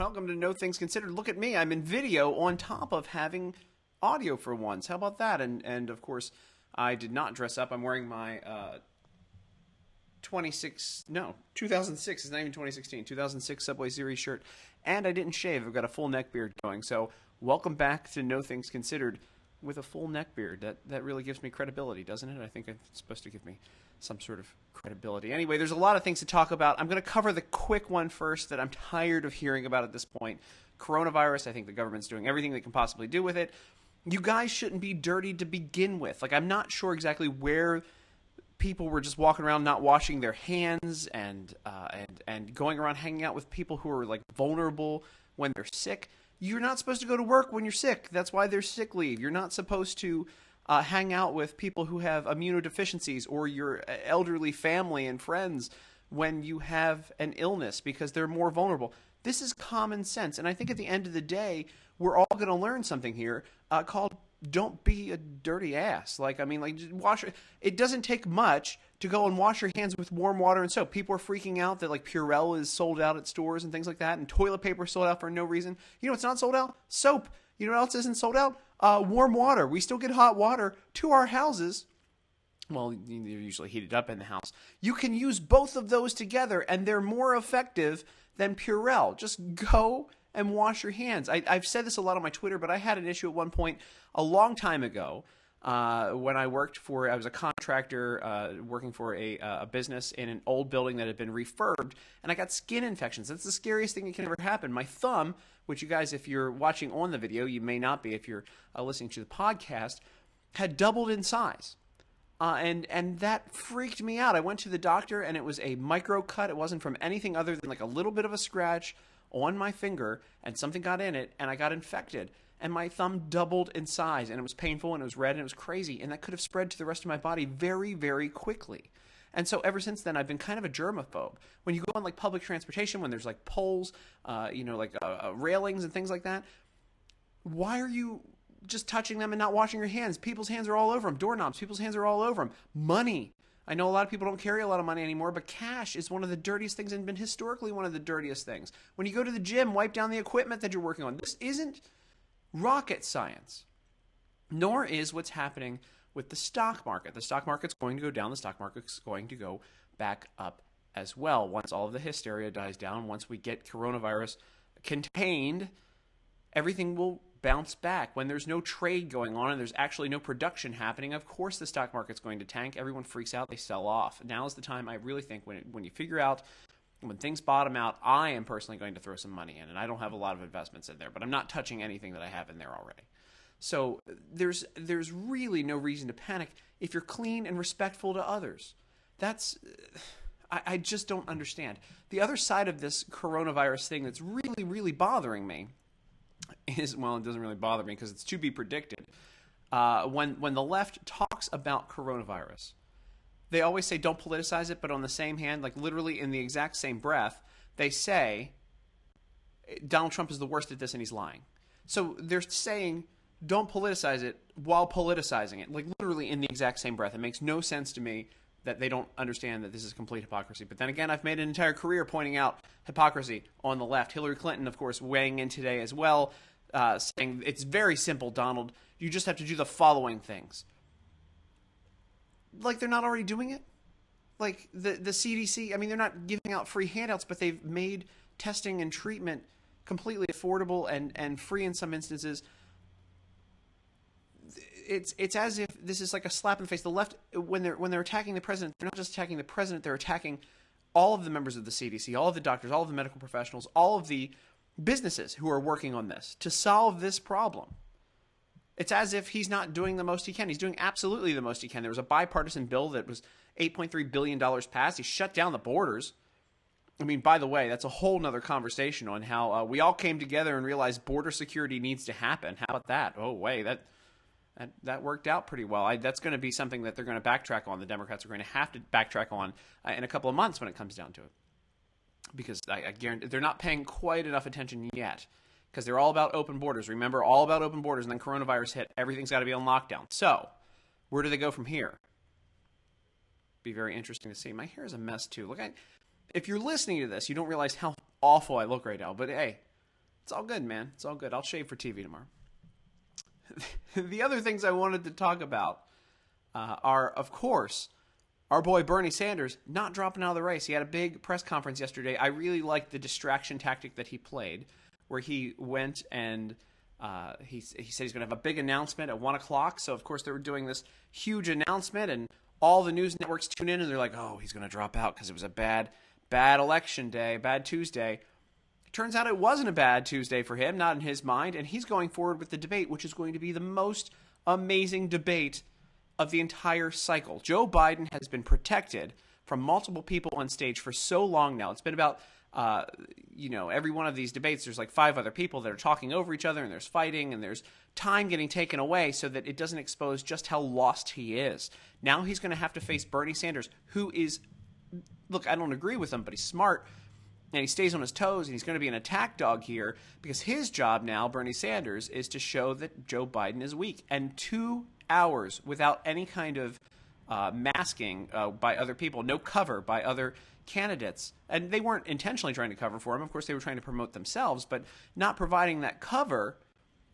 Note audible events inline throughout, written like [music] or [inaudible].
welcome to No Things Considered. Look at me, I'm in video on top of having audio for once. How about that? And and of course, I did not dress up. I'm wearing my uh, 26 no 2006 it's not even 2016 2006 subway series shirt and i didn't shave i've got a full neck beard going so welcome back to no things considered with a full neck beard. That that really gives me credibility doesn't it? I think it's supposed to give me some sort of credibility. Anyway there's a lot of things to talk about. I'm going to cover the quick one first that i'm tired of hearing about at this point. Coronavirus i think the government's doing everything they can possibly do with it. You guys shouldn't be dirty to begin with. Like i'm not sure exactly where people were just walking around not washing their hands and uh, and and going around hanging out with people who are like vulnerable when they're sick. You're not supposed to go to work when you're sick. That's why there's sick leave. You're not supposed to uh, hang out with people who have immunodeficiencies or your elderly family and friends when you have an illness because they're more vulnerable. This is common sense, and I think at the end of the day, we're all going to learn something here uh, called don't be a dirty ass. Like, I mean, like, wash. It doesn't take much to go and wash your hands with warm water and soap. People are freaking out that like Purell is sold out at stores and things like that, and toilet paper sold out for no reason. You know it's not sold out? Soap. You know what else isn't sold out? Uh, warm water. We still get hot water to our houses. Well, they're usually heated up in the house. You can use both of those together, and they're more effective than Purell. Just go and wash your hands. I, have said this a lot on my Twitter, but I had an issue at one point a long time ago uh, when I worked for, I was a contractor uh, working for a, uh, a, business in an old building that had been refurbed, and I got skin infections. That's the scariest thing that can ever happen. My thumb, which you guys, if you're watching on the video, you may not be if you're uh, listening to the podcast, had doubled in size. Uh, and and that freaked me out. I went to the doctor, and it was a micro cut. It wasn't from anything other than like a little bit of a scratch on my finger and something got in it and I got infected and my thumb doubled in size and it was painful and it was red and it was crazy and that could have spread to the rest of my body very very quickly. And so ever since then, I've been kind of a germaphobe. When you go on like public transportation, when there's like poles, uh, you know, like uh, uh, railings and things like that, why are you just touching them and not washing your hands? People's hands are all over them. Doorknobs, people's hands are all over them. Money, I know a lot of people don't carry a lot of money anymore, but cash is one of the dirtiest things and been historically one of the dirtiest things. When you go to the gym, wipe down the equipment that you're working on. This isn't rocket science, nor is what's happening with the stock market. The stock market's going to go down, the stock market's going to go back up as well once all of the hysteria dies down, once we get coronavirus contained, everything will bounce back. When there's no trade going on and there's actually no production happening, of course the stock market's going to tank. Everyone freaks out, they sell off. Now is the time I really think when, when you figure out when things bottom out, I am personally going to throw some money in, and I don't have a lot of investments in there, but I'm not touching anything that I have in there already. So there's there's really no reason to panic if you're clean and respectful to others. That's I, I just don't understand. The other side of this coronavirus thing that's really really bothering me [laughs] is well, it doesn't really bother me because it's to be predicted. Uh, when when the left talks about coronavirus, they always say don't politicize it, but on the same hand, like literally in the exact same breath, they say Donald Trump is the worst at this and he's lying. So they're saying don't politicize it while politicizing it, like literally in the exact same breath. It makes no sense to me that they don't understand that this is complete hypocrisy. But then again, I've made an entire career pointing out hypocrisy on the left. Hillary Clinton, of course, weighing in today as well, uh, saying it's very simple, Donald. You just have to do the following things. Like they're not already doing it. Like the the CDC. I mean, they're not giving out free handouts, but they've made testing and treatment completely affordable and and free in some instances it's it's as if this is like a slap in the face. The left, when they're when they're attacking the president, they're not just attacking the president; they're attacking all of the members of the CDC, all of the doctors, all of the medical professionals, all of the businesses who are working on this to solve this problem. It's as if he's not doing the most he can. He's doing absolutely the most he can. There was a bipartisan bill that was $8.3 billion passed. He shut down the borders. I mean, by the way, that's a whole nother conversation on how uh, we all came together and realized border security needs to happen. How about that? Oh, wait, that that, that worked out pretty well. I, that's going to be something that they're going to backtrack on. The Democrats are going to have to backtrack on uh, in a couple of months when it comes down to it, because I, I guarantee they're not paying quite enough attention yet. Because they're all about open borders. Remember, all about open borders, and then coronavirus hit. Everything's got to be on lockdown. So, where do they go from here? Be very interesting to see. My hair is a mess too. Look, I, if you're listening to this, you don't realize how awful I look right now. But hey, It's all good, man. It's all good. I'll shave for TV tomorrow. [laughs] the other things I wanted to talk about uh, are, of course, our boy Bernie Sanders not dropping out of the race. He had a big press conference yesterday. I really liked the distraction tactic that he played, where he went and uh, he, he said he's going to have a big announcement at 1 o'clock. So, of course, they were doing this huge announcement, and all the news networks tune in and they're like, oh, he's going to drop out because it was a bad, bad election day, bad Tuesday. Turns out it wasn't a bad Tuesday for him, not in his mind, and he's going forward with the debate, which is going to be the most amazing debate of the entire cycle. Joe Biden has been protected from multiple people on stage for so long now. It's been about uh, you know, every one of these debates, there's like five other people that are talking over each other and there's fighting and there's time getting taken away so that it doesn't expose just how lost he is. Now he's going to have to face Bernie Sanders, who is, look, I don't agree with him, but he's smart and he stays on his toes and he's going to be an attack dog here because his job now, Bernie Sanders, is to show that Joe Biden is weak. And two hours without any kind of uh, masking uh, by other people, no cover by other candidates. And they weren't intentionally trying to cover for him. Of course, they were trying to promote themselves, but not providing that cover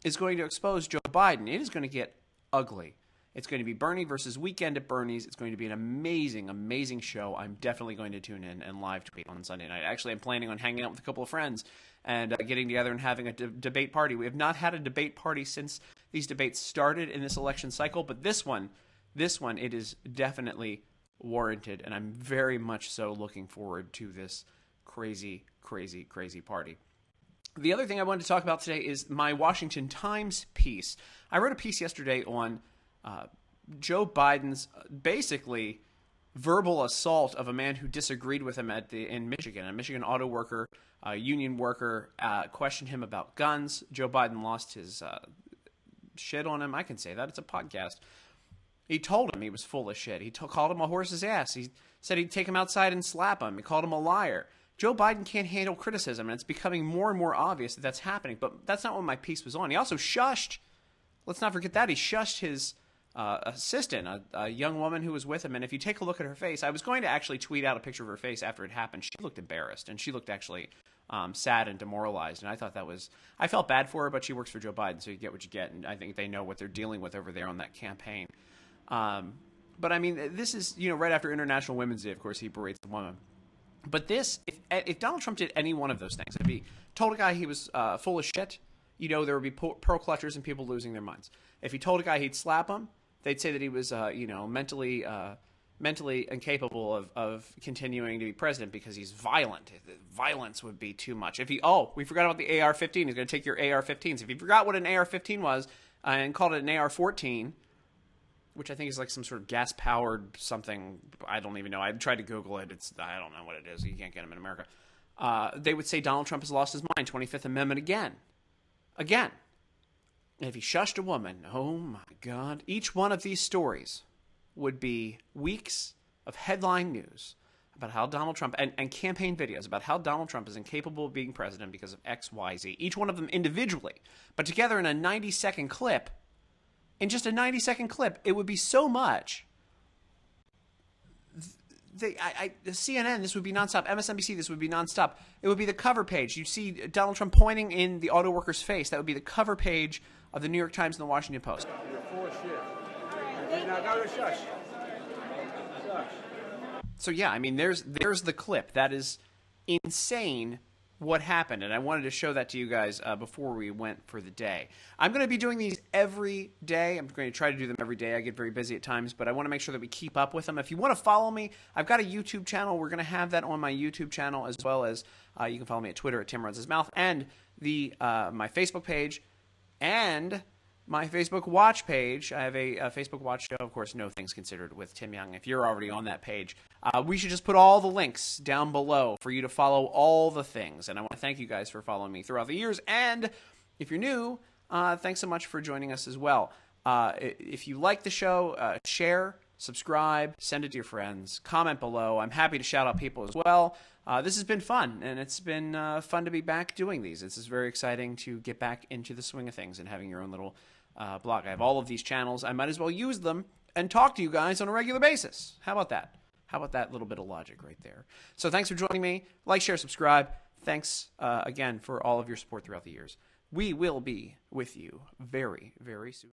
is going to expose Joe Biden. It is going to get ugly. It's going to be Bernie versus Weekend at Bernie's. It's going to be an amazing, amazing show. I'm definitely going to tune in and live tweet on Sunday night. Actually, I'm planning on hanging out with a couple of friends and uh, getting together and having a de- debate party. We have not had a debate party since these debates started in this election cycle, but this one, this one, it is definitely warranted, and I'm very much so looking forward to this crazy, crazy, crazy party. The other thing I wanted to talk about today is my Washington Times piece. I wrote a piece yesterday on uh, Joe Biden's uh, basically verbal assault of a man who disagreed with him at the in Michigan. A Michigan auto worker, a union worker, uh, questioned him about guns. Joe Biden lost his uh, shit on him. I can say that it's a podcast. He told him he was full of shit. He t- called him a horse's ass. He said he'd take him outside and slap him. He called him a liar. Joe Biden can't handle criticism, and it's becoming more and more obvious that that's happening. But that's not what my piece was on. He also shushed. Let's not forget that he shushed his uh, assistant, a, a, young woman who was with him. And if you take a look at her face, I was going to actually tweet out a picture of her face after it happened. She looked embarrassed, and she looked actually um, sad and demoralized. And I thought that was, I felt bad for her, but she works for Joe Biden, so you get what you get. And I think they know what they're dealing with over there on that campaign. Um, but I mean, this is you know right after International Women's Day. Of course, he berates the woman. But this, if, if Donald Trump did any one of those things, if he told a guy he was uh, full of shit, you know there would be pearl clutchers and people losing their minds. If he told a guy he'd slap him, they'd say that he was uh, you know mentally uh, mentally incapable of, of continuing to be president because he's violent. Violence would be too much. If he oh we forgot about the AR-15, he's going to take your AR-15s. If you forgot what an AR-15 was uh, and called it an AR-14 which I think is like some sort of gas powered something. I don't even know. I tried to Google it. It's I don't know what it is. You can't get them in America. Uh, they would say Donald Trump has lost his mind. Twenty Fifth Amendment again, again. If he shushed a woman, oh my God! Each one of these stories would be weeks of headline news about how Donald Trump and, and campaign videos about how Donald Trump is incapable of being president because of X, Y, Z. Each one of them individually, but together in a ninety second clip in just a 90 second clip. It would be so much. I, I, the CNN, this would be nonstop. MSNBC, this would be nonstop. It would be the cover page. You see Donald Trump pointing in the auto worker's face. That would be the cover page of the New York Times and the Washington Post. So yeah, I mean, there's there's the clip. That is insane what happened, and I wanted to show that to you guys uh, before we went for the day. I'm going to be doing these every day. I'm going to try to do them every day. I get very busy at times, but I want to make sure that we keep up with them. If you want to follow me, I've got a YouTube channel. We're going to have that on my YouTube channel as well as uh, you can follow me at Twitter at Tim Runs His Mouth and the uh, my Facebook page and my Facebook Watch page. I have a, a, Facebook Watch show, of course, No Things Considered with Tim Young. If you're already on that page, uh, we should just put all the links down below for you to follow all the things. And I want to thank you guys for following me throughout the years. And if you're new, uh, thanks so much for joining us as well. Uh, if you like the show, uh, share, subscribe, send it to your friends, comment below. I'm happy to shout out people as well. Uh, this has been fun, and it's been uh, fun to be back doing these. This is very exciting to get back into the swing of things and having your own little uh, blog. I have all of these channels. I might as well use them and talk to you guys on a regular basis. How about that? How about that little bit of logic right there? So thanks for joining me. Like, share, subscribe. thanks uh, again for all of your support throughout the years. We will be with you very, very soon.